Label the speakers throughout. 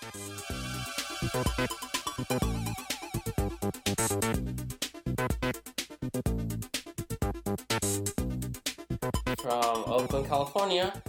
Speaker 1: From Oakland, California,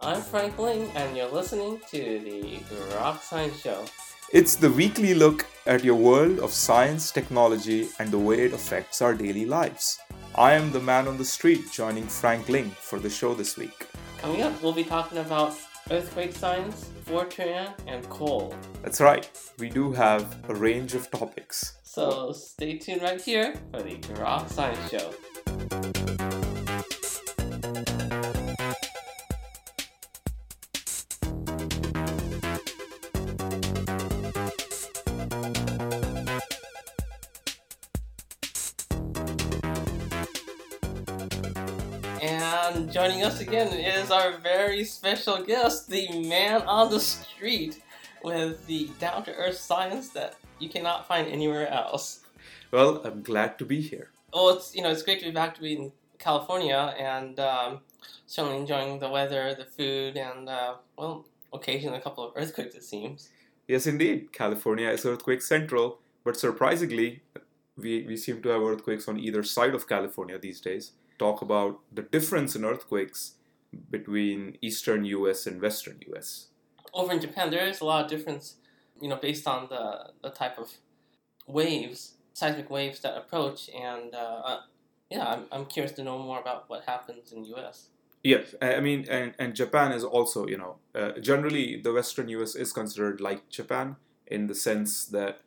Speaker 1: I'm Frank Ling, and you're listening to the Grok Science Show.
Speaker 2: It's the weekly look at your world of science, technology, and the way it affects our daily lives. I am the man on the street joining Frank Ling for the show this week.
Speaker 1: Coming up, we'll be talking about earthquake science, Fortran, and coal.
Speaker 2: That's right, we do have a range of topics.
Speaker 1: So stay tuned right here for the Grok Science Show. And joining us again is our very special guest, the man on the street with the down to earth science that you cannot find anywhere else.
Speaker 2: Well, I'm glad to be here.
Speaker 1: Well, it's you know it's great to be back to be in California and um, certainly enjoying the weather, the food, and uh, well, occasionally a couple of earthquakes it seems.
Speaker 2: Yes, indeed, California is earthquake central, but surprisingly, we, we seem to have earthquakes on either side of California these days. Talk about the difference in earthquakes between eastern US and western US.
Speaker 1: Over in Japan, there is a lot of difference, you know, based on the the type of waves, seismic waves that approach, and uh, uh, yeah, I'm, I'm curious to know more about what happens in U.S.
Speaker 2: Yes, I I mean, and, and Japan is also, you know, uh, generally the Western US is considered like Japan in the sense that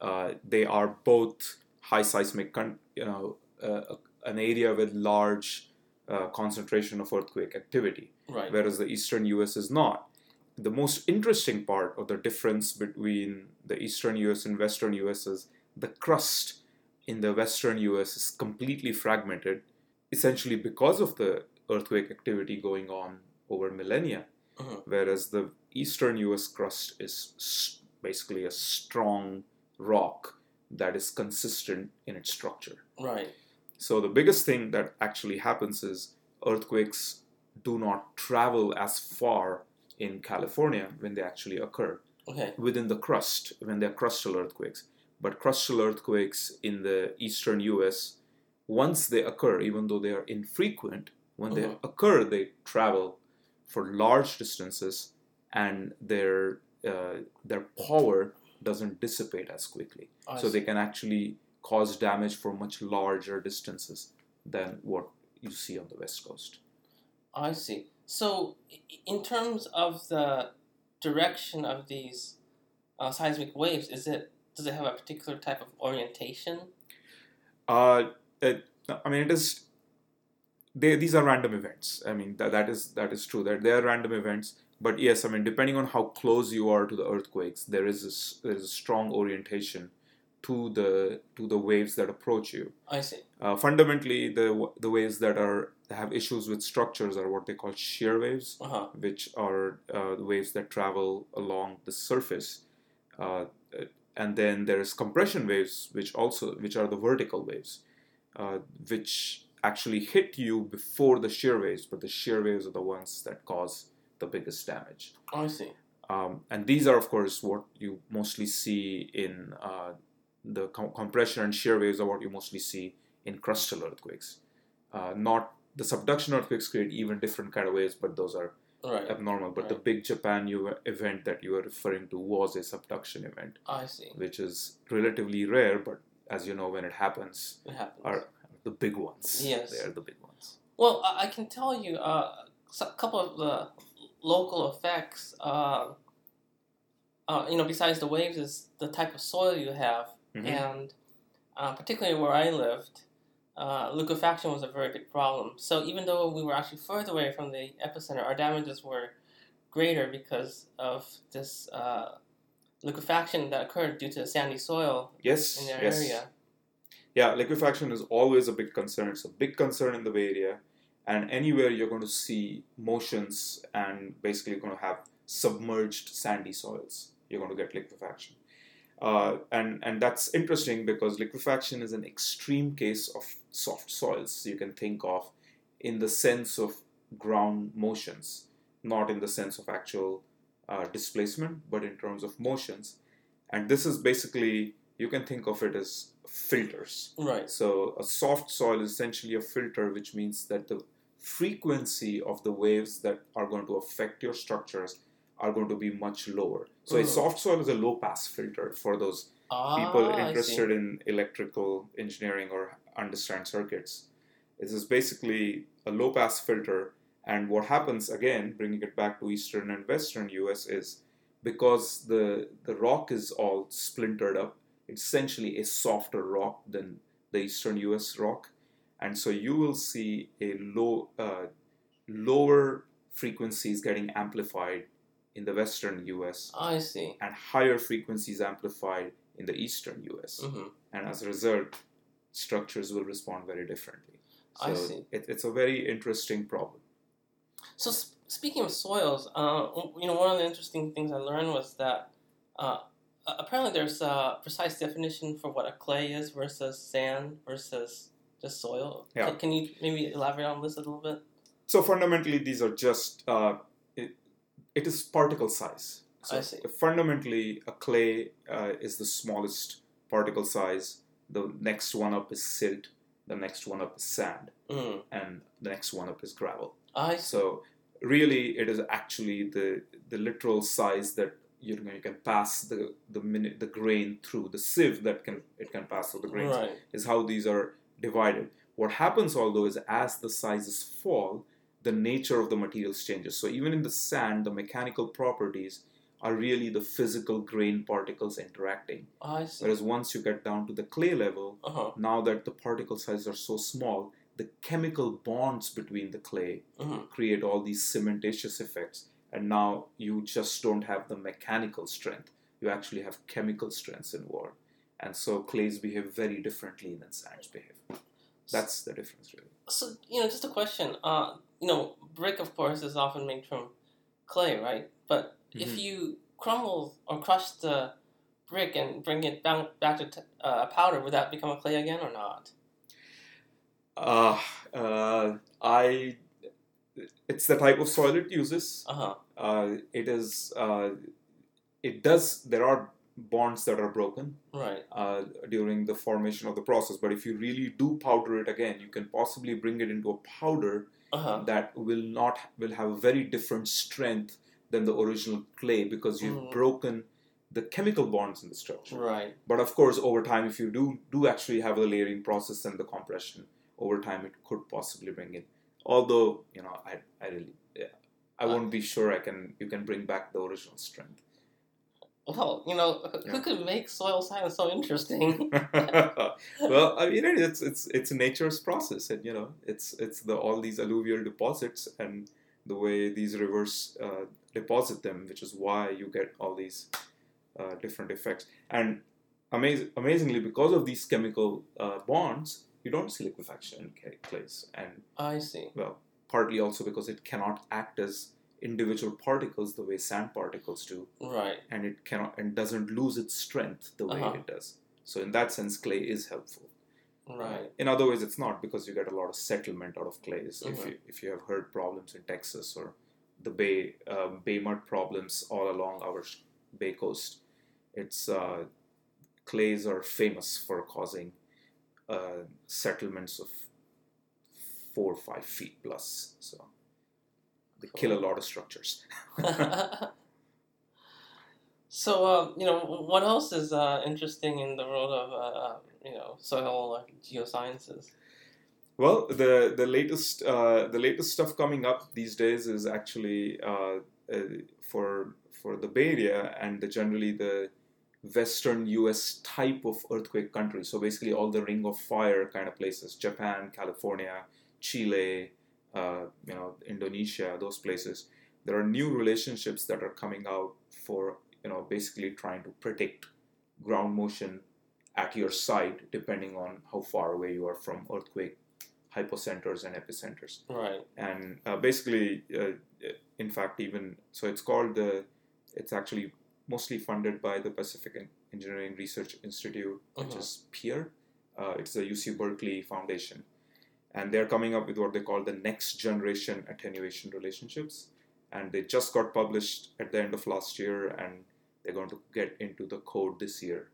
Speaker 2: uh, they are both high seismic, con- you know, uh, an area with large uh, concentration of earthquake activity,
Speaker 1: Right.
Speaker 2: whereas the Eastern US is not. The most interesting part of the difference between the Eastern US and Western US is the crust in the Western US is completely fragmented, essentially because of the earthquake activity going on over millennia,
Speaker 1: Mhm.
Speaker 2: whereas the eastern US crust is basically a strong rock that is consistent in its structure.
Speaker 1: Right.
Speaker 2: So the biggest thing that actually happens is earthquakes do not travel as far in California when they actually occur
Speaker 1: Okay.
Speaker 2: within the crust when they're crustal earthquakes. But crustal earthquakes in the eastern US, once they occur, even though they are infrequent, when they
Speaker 1: Mhm.
Speaker 2: occur, they travel for large distances and their uh, their power doesn't dissipate as quickly.
Speaker 1: I
Speaker 2: so they can actually cause damage for much larger distances than what you see on the west coast.
Speaker 1: I see. So, in terms of the direction of these uh, seismic waves, is it does it have a particular type of orientation?
Speaker 2: Uh, it, I mean, it is. They, these are random events. I mean, that, that is that is true. That they are random events. But yes, I mean, depending on how close you are to the earthquakes, there is a, there is a strong orientation to the to the waves that approach you.
Speaker 1: I see.
Speaker 2: Uh, fundamentally, the the waves that are have issues with structures are what they call shear waves,
Speaker 1: Uh huh.
Speaker 2: which are uh, the waves that travel along the surface. Uh, and then there's compression waves, which also which are the vertical waves, uh, which actually hit you before the shear waves, but the shear waves are the ones that cause the biggest damage.
Speaker 1: I see.
Speaker 2: Um, and these are, of course, what you mostly see in uh, the com- compression and shear waves are what you mostly see in crustal earthquakes. Uh, not the subduction earthquakes create even different kind of waves, but those are
Speaker 1: Right.
Speaker 2: abnormal. But the big Japan event that you are referring to was a subduction event,
Speaker 1: I see.
Speaker 2: which is relatively rare, but as you know, when it happens,
Speaker 1: It happens.
Speaker 2: are the big ones.
Speaker 1: Yes.
Speaker 2: They are the big ones.
Speaker 1: Well, I I can tell you uh, a couple of the local effects. Uh, uh, you know, besides the waves, is the type of soil you have,
Speaker 2: Mhm.
Speaker 1: and uh, particularly where I lived, uh, liquefaction was a very big problem. So even though we were actually further away from the epicenter, our damages were greater because of this uh, liquefaction that occurred due to the sandy soil
Speaker 2: Yes.
Speaker 1: in their
Speaker 2: yes.
Speaker 1: area.
Speaker 2: Yeah, liquefaction is always a big concern. It's a big concern in the Bay Area, and anywhere you're going to see motions and basically going to have submerged sandy soils, you're going to get liquefaction. Uh, and and that's interesting because liquefaction is an extreme case of soft soils. You can think of in the sense of ground motions, not in the sense of actual uh, displacement, but in terms of motions. And this is basically, you can think of it as filters.
Speaker 1: Right.
Speaker 2: So a soft soil is essentially a filter, which means that the frequency of the waves that are going to affect your structures are going to be much lower. So a
Speaker 1: Mm.
Speaker 2: soft soil is a low pass filter for those
Speaker 1: Ah,
Speaker 2: people interested in electrical engineering or understand circuits. This is basically a low pass filter. And what happens, again, bringing it back to eastern and western US, is because the, the rock is all splintered up, it's essentially a softer rock than the eastern US rock. And so you will see a low, uh, lower frequencies getting amplified in the western US
Speaker 1: I see.
Speaker 2: and higher frequencies amplified in the eastern US.
Speaker 1: hmm
Speaker 2: And as a result, structures will respond very differently. So
Speaker 1: I see.
Speaker 2: It, it's a very interesting problem.
Speaker 1: So sp- speaking of soils, uh, you know, one of the interesting things I learned was that uh, apparently there's a precise definition for what a clay is versus sand versus just soil.
Speaker 2: Yeah.
Speaker 1: Can, can you maybe elaborate on this a little bit?
Speaker 2: So fundamentally, these are just uh, it, is particle size. So
Speaker 1: I see.
Speaker 2: fundamentally, a clay uh, is the smallest particle size. The next one up is silt. The next one up is sand,
Speaker 1: Mm.
Speaker 2: and the next one up is gravel.
Speaker 1: I see.
Speaker 2: So really, it is actually the the literal size that you know you can pass the the minute the grain through the sieve that can it can pass through the grains
Speaker 1: Right.
Speaker 2: is how these are divided. What happens, although, is as the sizes fall, the nature of the materials changes. So even in the sand, the mechanical properties are really the physical grain particles interacting.
Speaker 1: I see.
Speaker 2: Whereas once you get down to the clay level,
Speaker 1: Uh huh.
Speaker 2: now that the particle sizes are so small, the chemical bonds between the clay
Speaker 1: hmm
Speaker 2: create all these cementitious effects and now you just don't have the mechanical strength you actually have chemical strengths involved and so clays behave very differently than sands behave that's the difference really
Speaker 1: So you know, just a question. Uh, you know, brick, of course, is often made from clay, right? But if
Speaker 2: Mhm.
Speaker 1: you crumble or crush the brick and bring it back, back to t- uh, powder, would that become a clay again or not?
Speaker 2: uh, uh, i it's the type of soil it uses
Speaker 1: Uh huh.
Speaker 2: uh, it is uh, it does there are bonds that are broken
Speaker 1: Right.
Speaker 2: uh, during the formation of the process but if you really do powder it again you can possibly bring it into a powder
Speaker 1: Uh huh.
Speaker 2: that will not will have a very different strength than the original clay because you've
Speaker 1: Mhm.
Speaker 2: broken the chemical bonds in the structure.
Speaker 1: Right.
Speaker 2: But of course, over time, if you do do actually have the layering process and the compression, over time it could possibly bring in. Although you know, I I really yeah, I
Speaker 1: Uh,
Speaker 2: won't be sure I can you can bring back the original strength.
Speaker 1: Well, you know, who
Speaker 2: Yeah.
Speaker 1: could make soil science so interesting?
Speaker 2: well, I mean, it's it's it's a nature's process, and you know, it's it's the all these alluvial deposits and the way these rivers uh, deposit them, which is why you get all these uh, different effects. And amaz- amazingly, because of these chemical uh, bonds, you don't see liquefaction in clays, and
Speaker 1: I see.
Speaker 2: well, partly also because it cannot act as individual particles the way sand particles do
Speaker 1: Right.
Speaker 2: and it cannot and doesn't lose its strength the way
Speaker 1: Uh-huh.
Speaker 2: it does. So in that sense, clay is helpful.
Speaker 1: Right.
Speaker 2: In other ways, it's not because you get a lot of settlement out of clays. If
Speaker 1: Mhm.
Speaker 2: you if you have heard problems in Texas or the Bay um, Bay mud problems all along our Bay coast, it's uh, clays are famous for causing uh, settlements of four or five feet plus. So they kill a lot of structures.
Speaker 1: so, uh, you know, what else is uh, interesting in the world of, uh, uh, you know, soil uh, geosciences?
Speaker 2: Well, the the latest uh, the latest stuff coming up these days is actually uh, uh, for for the Bay Area and the, generally the Western U.S. type of earthquake country. So basically, all the Ring of Fire kind of places: Japan, California, Chile, uh, you know, Indonesia, those places. There are new relationships that are coming out for you know basically trying to predict ground motion at your site depending on how far away you are from earthquake hypocenters and epicenters
Speaker 1: Right.
Speaker 2: and uh, basically uh, in fact even so it's called the it's actually mostly funded by the pacific engineering research institute which
Speaker 1: Mhm.
Speaker 2: is peer uh, it's the uc berkeley foundation and they're coming up with what they call the next generation attenuation relationships and they just got published at the end of last year, and they're going to get into the code this year.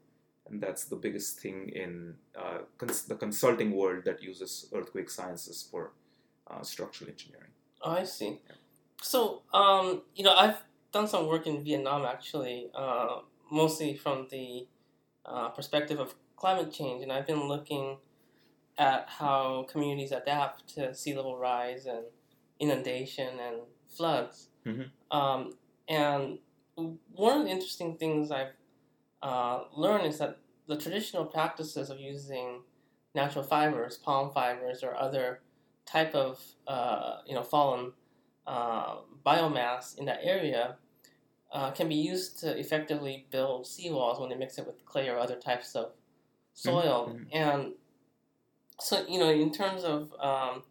Speaker 2: And that's the biggest thing in uh, cons- the consulting world that uses earthquake sciences for uh, structural engineering.
Speaker 1: Oh, I see. So, um, you know, I've done some work in Vietnam actually, uh, mostly from the uh, perspective of climate change, and I've been looking at how communities adapt to sea level rise and inundation and floods.
Speaker 2: Mhm.
Speaker 1: Um, and one of the interesting things I've uh, learned is that the traditional practices of using natural fibers, palm fibers, or other type of uh, you know fallen uh, biomass in that area uh, can be used to effectively build seawalls when they mix it with clay or other types of soil.
Speaker 2: Mhm.
Speaker 1: And so, you know, in terms of um,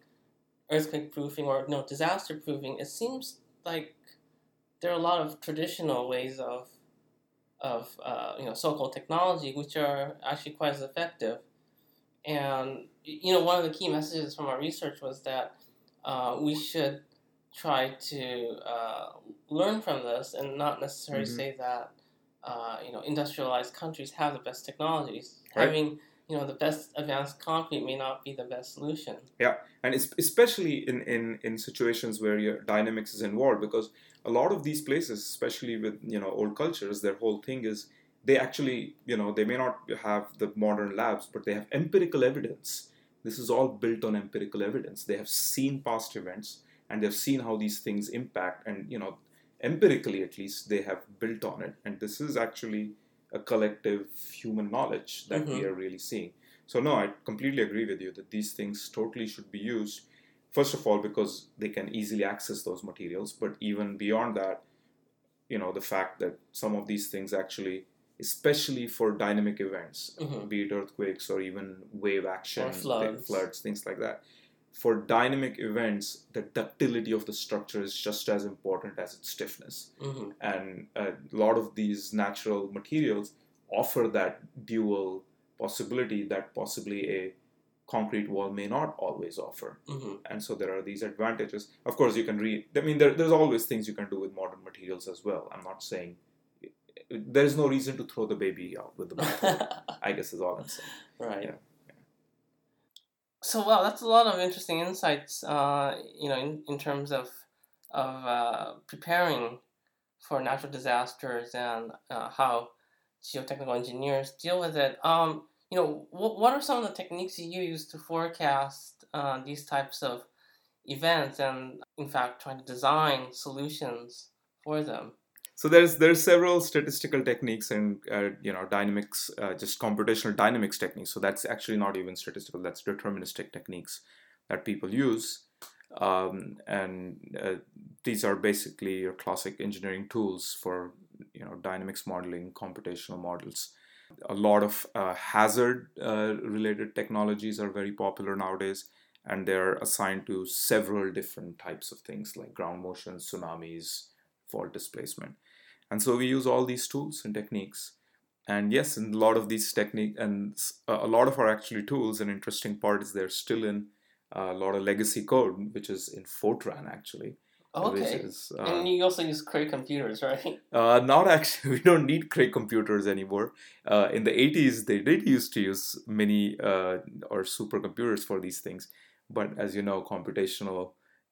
Speaker 1: earthquake proofing or no disaster proofing, it seems like there are a lot of traditional ways of of uh, you know so-called technology which are actually quite as effective. And you know, one of the key messages from our research was that uh, we should try to uh, learn from this and not necessarily
Speaker 2: Mhm.
Speaker 1: say that uh, you know industrialized countries have the best technologies.
Speaker 2: Right.
Speaker 1: Having you know the best advanced concrete may not be the best solution.
Speaker 2: Yeah, and especially in, in, in situations where your dynamics is involved because a lot of these places especially with you know old cultures their whole thing is they actually you know they may not have the modern labs but they have empirical evidence. This is all built on empirical evidence. They have seen past events and they've seen how these things impact and you know empirically at least they have built on it. And this is actually a collective human knowledge that we
Speaker 1: Mhm.
Speaker 2: are really seeing so no, I completely agree with you that these things totally should be used. First of all, because they can easily access those materials, but even beyond that, you know, the fact that some of these things actually, especially for dynamic events,
Speaker 1: Mhm.
Speaker 2: be it earthquakes or even wave action,
Speaker 1: Or floods.
Speaker 2: floods, things like that. For dynamic events, the ductility of the structure is just as important as its stiffness.
Speaker 1: Hmm
Speaker 2: and a lot of these natural materials offer that dual possibility that possibly a concrete wall may not always offer.
Speaker 1: Hmm
Speaker 2: and so there are these advantages. Of course you can read i mean there, there's always things you can do with modern materials as well. I'm not saying there's no reason to throw the baby out with the bathwater i guess is all i'm saying.
Speaker 1: Right.
Speaker 2: Yeah,
Speaker 1: So wow, that's a lot of interesting insights. Uh, you know, in, in terms of of uh, preparing for natural disasters and uh, how geotechnical engineers deal with it. Um, you know, what what are some of the techniques you use to forecast uh, these types of events and, in fact, trying to design solutions for them?
Speaker 2: So there's there's several statistical techniques and uh, you know dynamics, uh, just computational dynamics techniques. So that's actually not even statistical. That's deterministic techniques that people use, um, and uh, these are basically your classic engineering tools for you know dynamics modeling, computational models. A lot of uh, hazard uh, related technologies are very popular nowadays, and they're assigned to several different types of things like ground motion, tsunamis, fault displacement. And so we use all these tools and techniques. And yes, and a lot of these technique and a lot of our actually tools. An interesting part is they're still in uh, a lot of legacy code, which is in Fortran actually.
Speaker 1: Okay.
Speaker 2: is, uh,
Speaker 1: and you also use Cray computers, right?
Speaker 2: uh, not actually, we don't need Cray computers anymore. Uh, in the 80s, they did used to use mini uh, or supercomputers for these things. But as you know, computational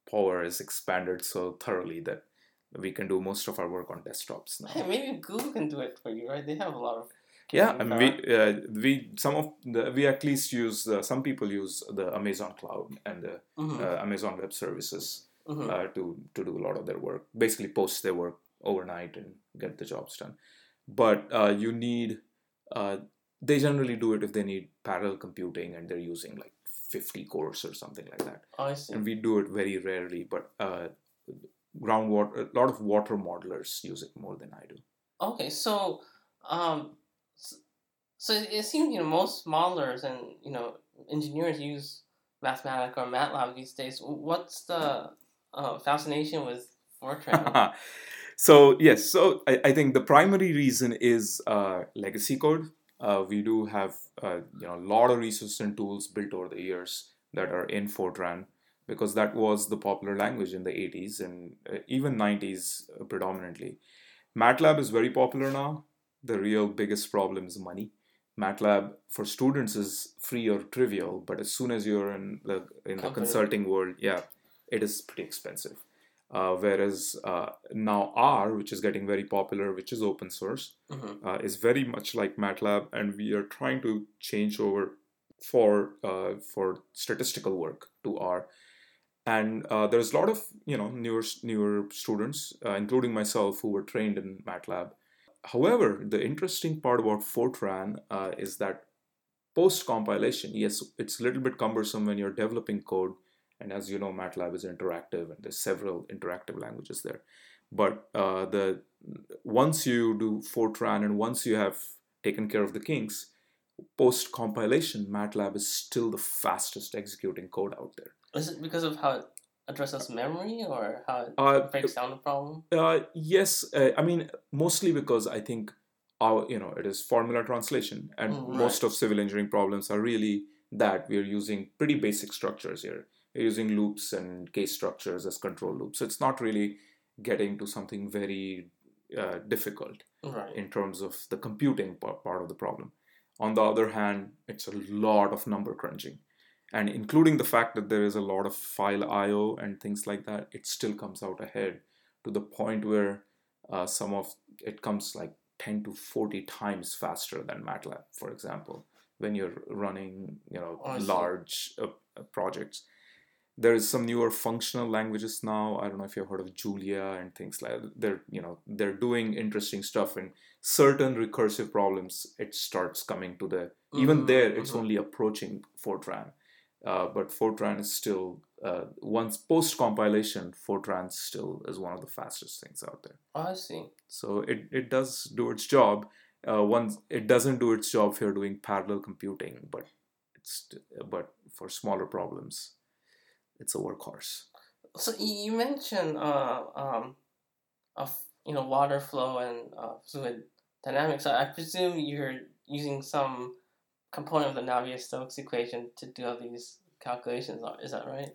Speaker 2: power is expanded so thoroughly that we can do most of our work on desktops now.
Speaker 1: Hey, maybe Google can do it for you, right? They have a lot of
Speaker 2: Yeah, I mean, we, uh, we some of the, we at least use uh, some people use the Amazon Cloud and the
Speaker 1: Mhm,
Speaker 2: uh, Amazon Web Services
Speaker 1: mhm.
Speaker 2: uh, to to do a lot of their work. Basically, post their work overnight and get the jobs done. But uh, you need uh, they generally do it if they need parallel computing and they're using like 50 cores or something like that.
Speaker 1: Oh, I see.
Speaker 2: And we do it very rarely, but uh, groundwater a lot of water modelers use it more than I do.
Speaker 1: Okay, so um, so it seems you know most modelers and you know engineers use Mathematica or MATLAB these days. What's the uh, fascination with Fortran?
Speaker 2: so yes, so I, I think the primary reason is uh, legacy code. Uh, we do have uh, you know a lot of resources and tools built over the years that are in Fortran. Because that was the popular language in the 80s and uh, even 90s uh, predominantly. MATLAB is very popular now. The real biggest problem is money. MATLAB for students is free or trivial, but as soon as you're in the in the consulting world, yeah, it is pretty expensive. Uh, whereas uh, now R, which is getting very popular, which is open source, mm-hmm. uh, is very much like MATLAB, and we are trying to change over for uh, for statistical work to R. And uh, there's a lot of you know newer newer students, uh, including myself, who were trained in MATLAB. However, the interesting part about Fortran is that post compilation, yes, it's a little bit cumbersome when you're developing code and as you know, MATLAB is interactive, and there's several interactive languages there. But uh, the once you do Fortran and once you have taken care of the kinks, post compilation, MATLAB is still the fastest executing code out there.
Speaker 1: Is it because of how it addresses memory or how it uh, breaks down the problem?
Speaker 2: Uh, yes, uh, I mean mostly because I think our you know it is formula translation, and mm, right. most of civil engineering problems are really that we are using pretty basic structures here using loops and case structures as control loops. So it's not really getting to something very uh, difficult
Speaker 1: right.
Speaker 2: in terms of the computing part of the problem. On the other hand, it's a lot of number crunching. And including the fact that there is a lot of file I/O and things like that, it still comes out ahead to the point where uh, some of it comes like 10 to 40 times faster than MATLAB, for example, when you're running you know oh, large uh, projects there's some newer functional languages now i don't know if you've heard of julia and things like that they're you know they're doing interesting stuff and certain recursive problems it starts coming to the mm-hmm. even there it's mm-hmm. only approaching fortran uh, but fortran is still uh, once post compilation fortran still is one of the fastest things out there
Speaker 1: oh, i see
Speaker 2: so it, it does do its job uh, once it doesn't do its job if you're doing parallel computing but it's but for smaller problems it's a workhorse.
Speaker 1: So you mentioned uh, um, of you know water flow and uh, fluid dynamics. I presume you're using some component of the Navier-Stokes equation to do all these calculations. Is that right?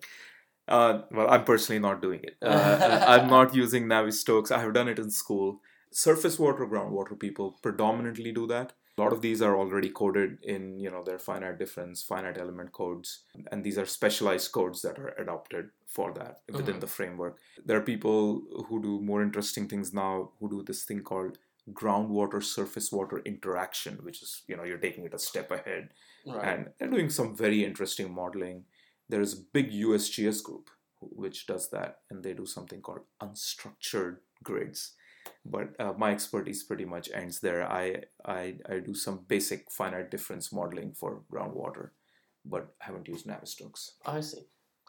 Speaker 2: Uh, well, I'm personally not doing it. Uh, I'm not using Navier-Stokes. I have done it in school. Surface water, groundwater people predominantly do that. A lot of these are already coded in, you know, their finite difference, finite element codes, and these are specialized codes that are adopted for that within mm-hmm. the framework. There are people who do more interesting things now who do this thing called groundwater surface water interaction, which is, you know, you're taking it a step ahead. Right. And they're doing some very interesting modeling. There is a big USGS group which does that, and they do something called unstructured grids but uh, my expertise pretty much ends there. I, I I do some basic finite difference modeling for groundwater, but I haven't used Navier-Stokes.
Speaker 1: I see.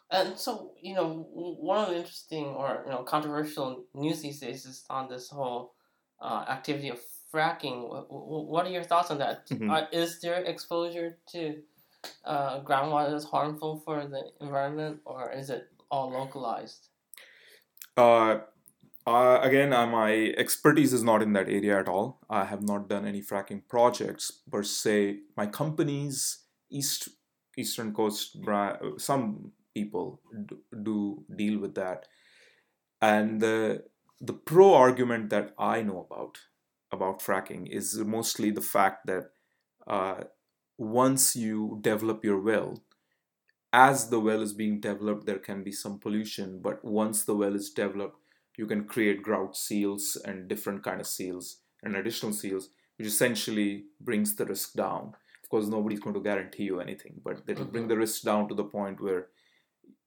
Speaker 1: And so, you know, one of the interesting or you know controversial news these days is on this whole uh, activity of fracking. What are your thoughts on that? Mm-hmm. Uh, is there exposure to uh, groundwater that's harmful for the environment, or is it all localized?
Speaker 2: Uh, uh, again, uh, my expertise is not in that area at all. I have not done any fracking projects per se. My companies, East Eastern Coast, some people do, do deal with that, and the the pro argument that I know about about fracking is mostly the fact that uh, once you develop your well, as the well is being developed, there can be some pollution. But once the well is developed, you can create grout seals and different kind of seals and additional seals, which essentially brings the risk down. Of course, nobody's going to guarantee you anything, but it'll mm-hmm. bring the risk down to the point where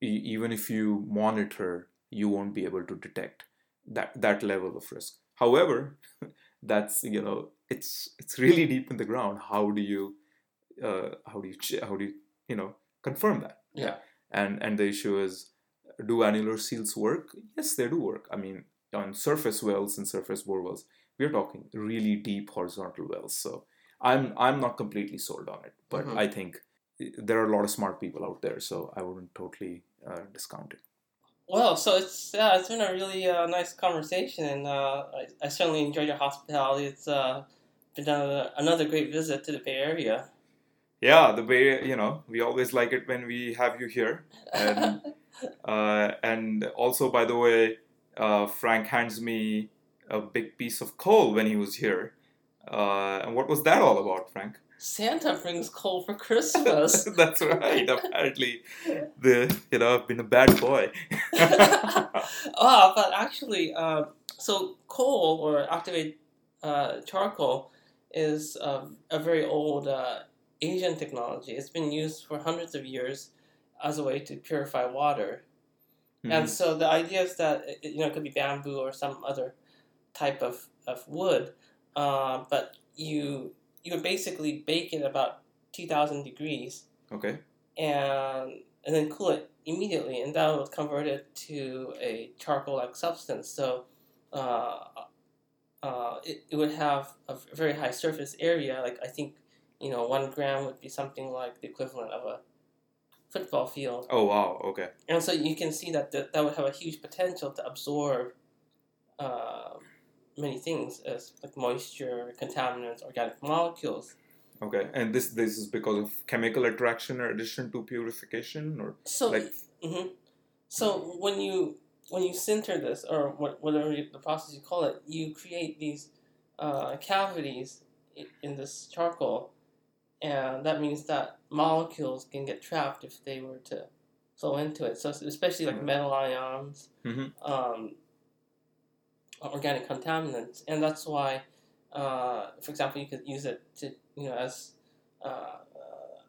Speaker 2: e- even if you monitor, you won't be able to detect that that level of risk. However, that's you know it's it's really deep in the ground. How do you uh, how do you how do you you know confirm that?
Speaker 1: Yeah.
Speaker 2: And and the issue is do annular seals work? Yes, they do work. I mean, on surface wells and surface bore wells, we're talking really deep horizontal wells. So I'm I'm not completely sold on it, but mm-hmm. I think there are a lot of smart people out there, so I wouldn't totally uh, discount it.
Speaker 1: Well, so it's yeah, it's been a really uh, nice conversation, and uh, I, I, certainly enjoyed your hospitality. It's uh, been another, another great visit to the Bay Area.
Speaker 2: yeah, the Bay. you know, we always like it when we have you here, and uh, and also by the way, uh, Frank hands me a big piece of coal when he was here. Uh, and what was that all about, Frank?
Speaker 1: Santa brings coal for Christmas.
Speaker 2: That's right. Apparently, the you know I've been a bad boy.
Speaker 1: oh, but actually, uh, so coal or activated uh, charcoal is uh, a very old uh, Asian technology. It's been used for hundreds of years as a way to purify water.
Speaker 2: Mhm.
Speaker 1: And so the idea is that it, you know it could be bamboo or some other type of, of wood, uh, but you you would basically bake it about two thousand degrees
Speaker 2: okay.
Speaker 1: and and then cool it immediately, and that would convert it to a charcoal-like substance. So uh, uh, it, it would have a very high surface area. Like I think you know one gram would be something like the equivalent of a football field.
Speaker 2: Oh wow. Okay.
Speaker 1: And so you can see that th- that would have a huge potential to absorb uh, many things, as like moisture, contaminants, organic molecules.
Speaker 2: Okay. And this this is because of chemical attraction or addition to purification or
Speaker 1: So,
Speaker 2: Like-
Speaker 1: mhm. so when you when you sinter this or whatever you, the process you call it, you create these uh, cavities in this charcoal, and that means that molecules can get trapped if they were to flow into it. So especially like
Speaker 2: Mhm.
Speaker 1: metal ions.
Speaker 2: Mhm.
Speaker 1: um, organic contaminants, and that's why, uh, for example, you could use it to you know as uh, uh,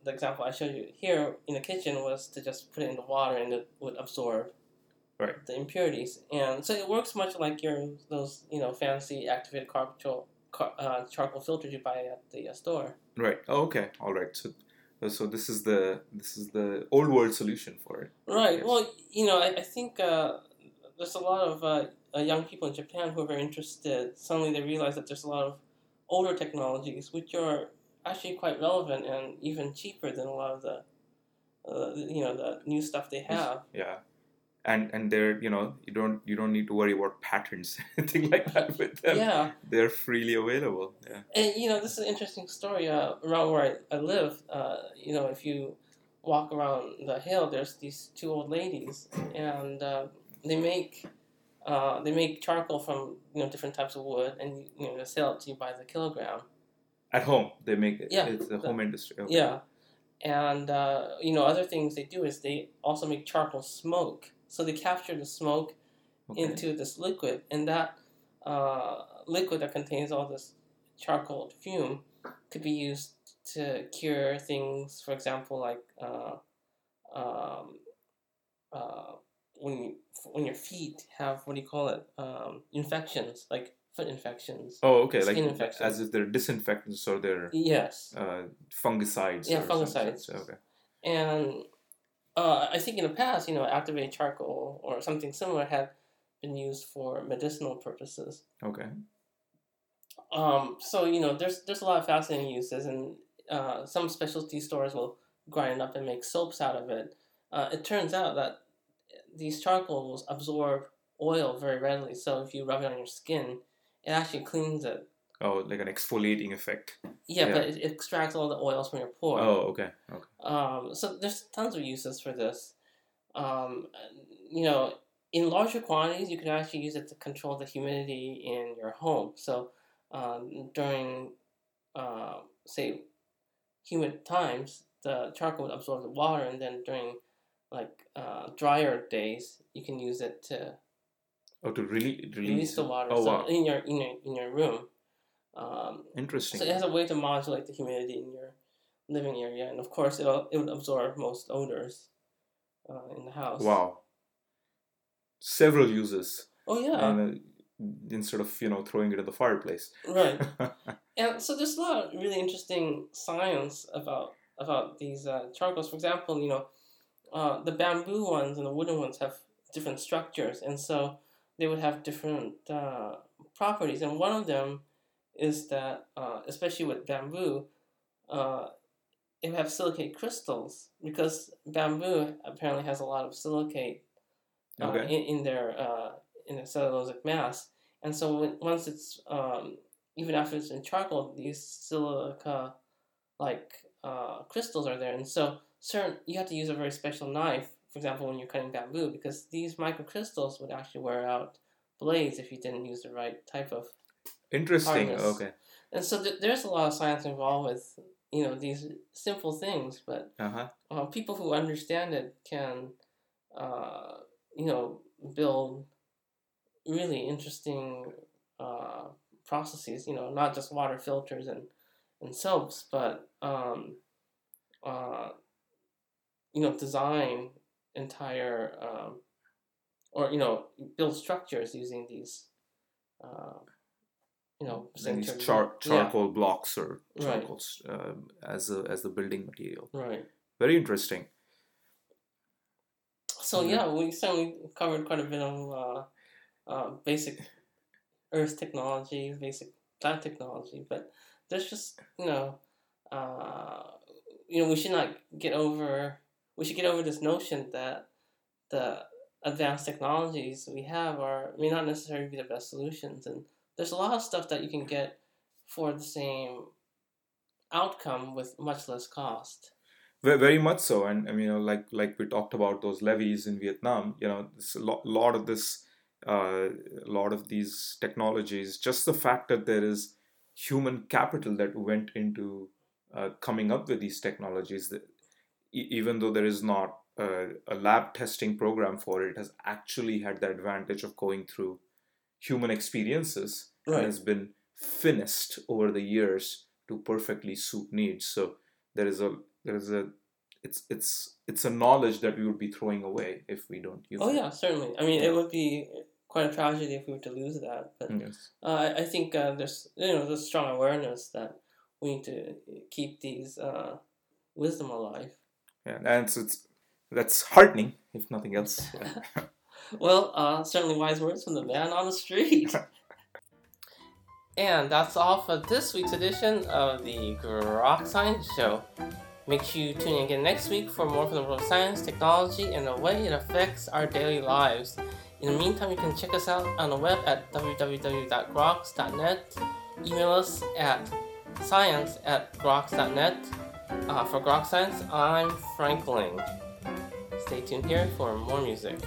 Speaker 1: the example I showed you here in the kitchen was to just put it in the water and it would absorb
Speaker 2: Right.
Speaker 1: the impurities, and so it works much like your those you know fancy activated charcoal uh, charcoal filters you buy at the uh, store.
Speaker 2: right. Oh, okay. All right. So so this is the this is the old world solution for it.
Speaker 1: Right. Well, you know, I, I think uh, there's a lot of uh, uh, young people in Japan who are very interested. Suddenly they realize that there's a lot of older technologies which are actually quite relevant and even cheaper than a lot of the, uh, you know, the new stuff they have.
Speaker 2: Yeah. And and they're you know you don't you don't need to worry about patents anything like that with them.
Speaker 1: Yeah.
Speaker 2: They're freely available. Yeah.
Speaker 1: And, you know, this is an interesting story. Uh, around where I, I live, uh, you know, if you walk around the hill, there's these two old ladies, and uh, they make uh, they make charcoal from you know different types of wood, and you know they sell it to you by the kilogram.
Speaker 2: At home they make it.
Speaker 1: Yeah.
Speaker 2: It's the
Speaker 1: The-
Speaker 2: home industry. Okay.
Speaker 1: Yeah, and uh, you know other things they do is they also make charcoal smoke. So they capture the smoke
Speaker 2: Okay.
Speaker 1: into this liquid, and that uh, liquid that contains all this charcoal fume could be used to cure things. For example, like uh, um, uh, when you, when your feet have what do you call it um, infections, like foot infections.
Speaker 2: Oh, okay. Like
Speaker 1: infections.
Speaker 2: as if they're disinfectants or they're
Speaker 1: Yes,
Speaker 2: uh, fungicides.
Speaker 1: Yeah, fungicides.
Speaker 2: sorts. Okay.
Speaker 1: and uh, I think in the past, you know, activated charcoal or something similar had been used for medicinal purposes.
Speaker 2: Okay.
Speaker 1: Um, so you know, there's there's a lot of fascinating uses, and uh, some specialty stores will grind up and make soaps out of it. Uh, it turns out that these charcoals absorb oil very readily, so if you rub it on your skin, it actually cleans it.
Speaker 2: Oh, like an exfoliating effect.
Speaker 1: Yeah,
Speaker 2: Yeah.
Speaker 1: but it, it extracts all the oils from your pore.
Speaker 2: Oh, okay. Okay.
Speaker 1: Um, so there's tons of uses for this. Um, you know, in larger quantities, you can actually use it to control the humidity in your home. So um, during, uh, say, humid times, the charcoal would absorb the water, and then during like uh, drier days, you can use it to
Speaker 2: Oh, to really release,
Speaker 1: release the water.
Speaker 2: Oh,
Speaker 1: so
Speaker 2: wow.
Speaker 1: in your in your in your room. Um,
Speaker 2: Interesting.
Speaker 1: so it has a way to modulate the humidity in your living area, and of course, it'll it would absorb most odors uh, in the house.
Speaker 2: Wow. Several uses.
Speaker 1: Oh yeah.
Speaker 2: And, uh, instead of you know throwing it in the fireplace.
Speaker 1: right. And so there's a lot of really interesting science about about these uh, charcoals. For example, you know, uh, the bamboo ones and the wooden ones have different structures, and so they would have different uh, properties. And one of them is that, uh, especially with bamboo, uh, it would have silicate crystals because bamboo apparently has a lot of silicate uh,
Speaker 2: Okay.
Speaker 1: in, in their uh, in their cellulosic mass, and so when, once it's um, even after it's in charcoal, these silica like uh, crystals are there, and so certain you have to use a very special knife. For example, when you're cutting bamboo, because these microcrystals would actually wear out blades if you didn't use the right type of.
Speaker 2: Interesting.
Speaker 1: Hardness.
Speaker 2: Okay.
Speaker 1: And so th- there's a lot of science involved with you know these simple things, but
Speaker 2: Uh huh.
Speaker 1: uh, people who understand it can, uh, you know, build really interesting uh, processes. You know, not just water filters and, and soaps, but um, uh, you know, design entire um, or you know, build structures using these. Uh, you know,
Speaker 2: these char-
Speaker 1: yeah,
Speaker 2: charcoal blocks or
Speaker 1: Right.
Speaker 2: um, as a, as the building material.
Speaker 1: right.
Speaker 2: Very interesting.
Speaker 1: So
Speaker 2: Mhm.
Speaker 1: yeah, we certainly covered quite a bit of uh, uh, basic Earth technology, basic plant technology, but there's just you know, uh, you know, we should not get over. We should get over this notion that the advanced technologies we have are may not necessarily be the best solutions, and there's a lot of stuff that you can get for the same outcome with much less cost.
Speaker 2: Ve- Very much so, and I mean, you know, like like we talked about those levees in Vietnam. You know, a lot, lot of this, uh, a lot of these technologies. Just the fact that there is human capital that went into uh, coming up with these technologies, that e- even though there is not a, a lab testing program for it, it has actually had the advantage of going through human experiences and has been finished over the years to perfectly suit needs. So there is a there is a it's it's it's a knowledge that we would be throwing away if we don't use
Speaker 1: Oh
Speaker 2: it.
Speaker 1: yeah, certainly. I mean,
Speaker 2: Yeah.
Speaker 1: it would be quite a tragedy if we were to lose that. But
Speaker 2: Yes.
Speaker 1: uh, I, I think uh, there's you know there's strong awareness that we need to keep these uh, wisdom alive.
Speaker 2: Yeah, and it's, that's heartening if nothing else.
Speaker 1: Well, uh, certainly wise words from the man on the street. and that's all for this week's edition of the Grok Science Show. Make sure you tune in again next week for more from the world of science, technology, and the way it affects our daily lives. In the meantime, you can check us out on the web at www.groks.net. Email us at science at groks.net. Uh, for Grok Science, I'm Frank Ling. Stay tuned here for more music.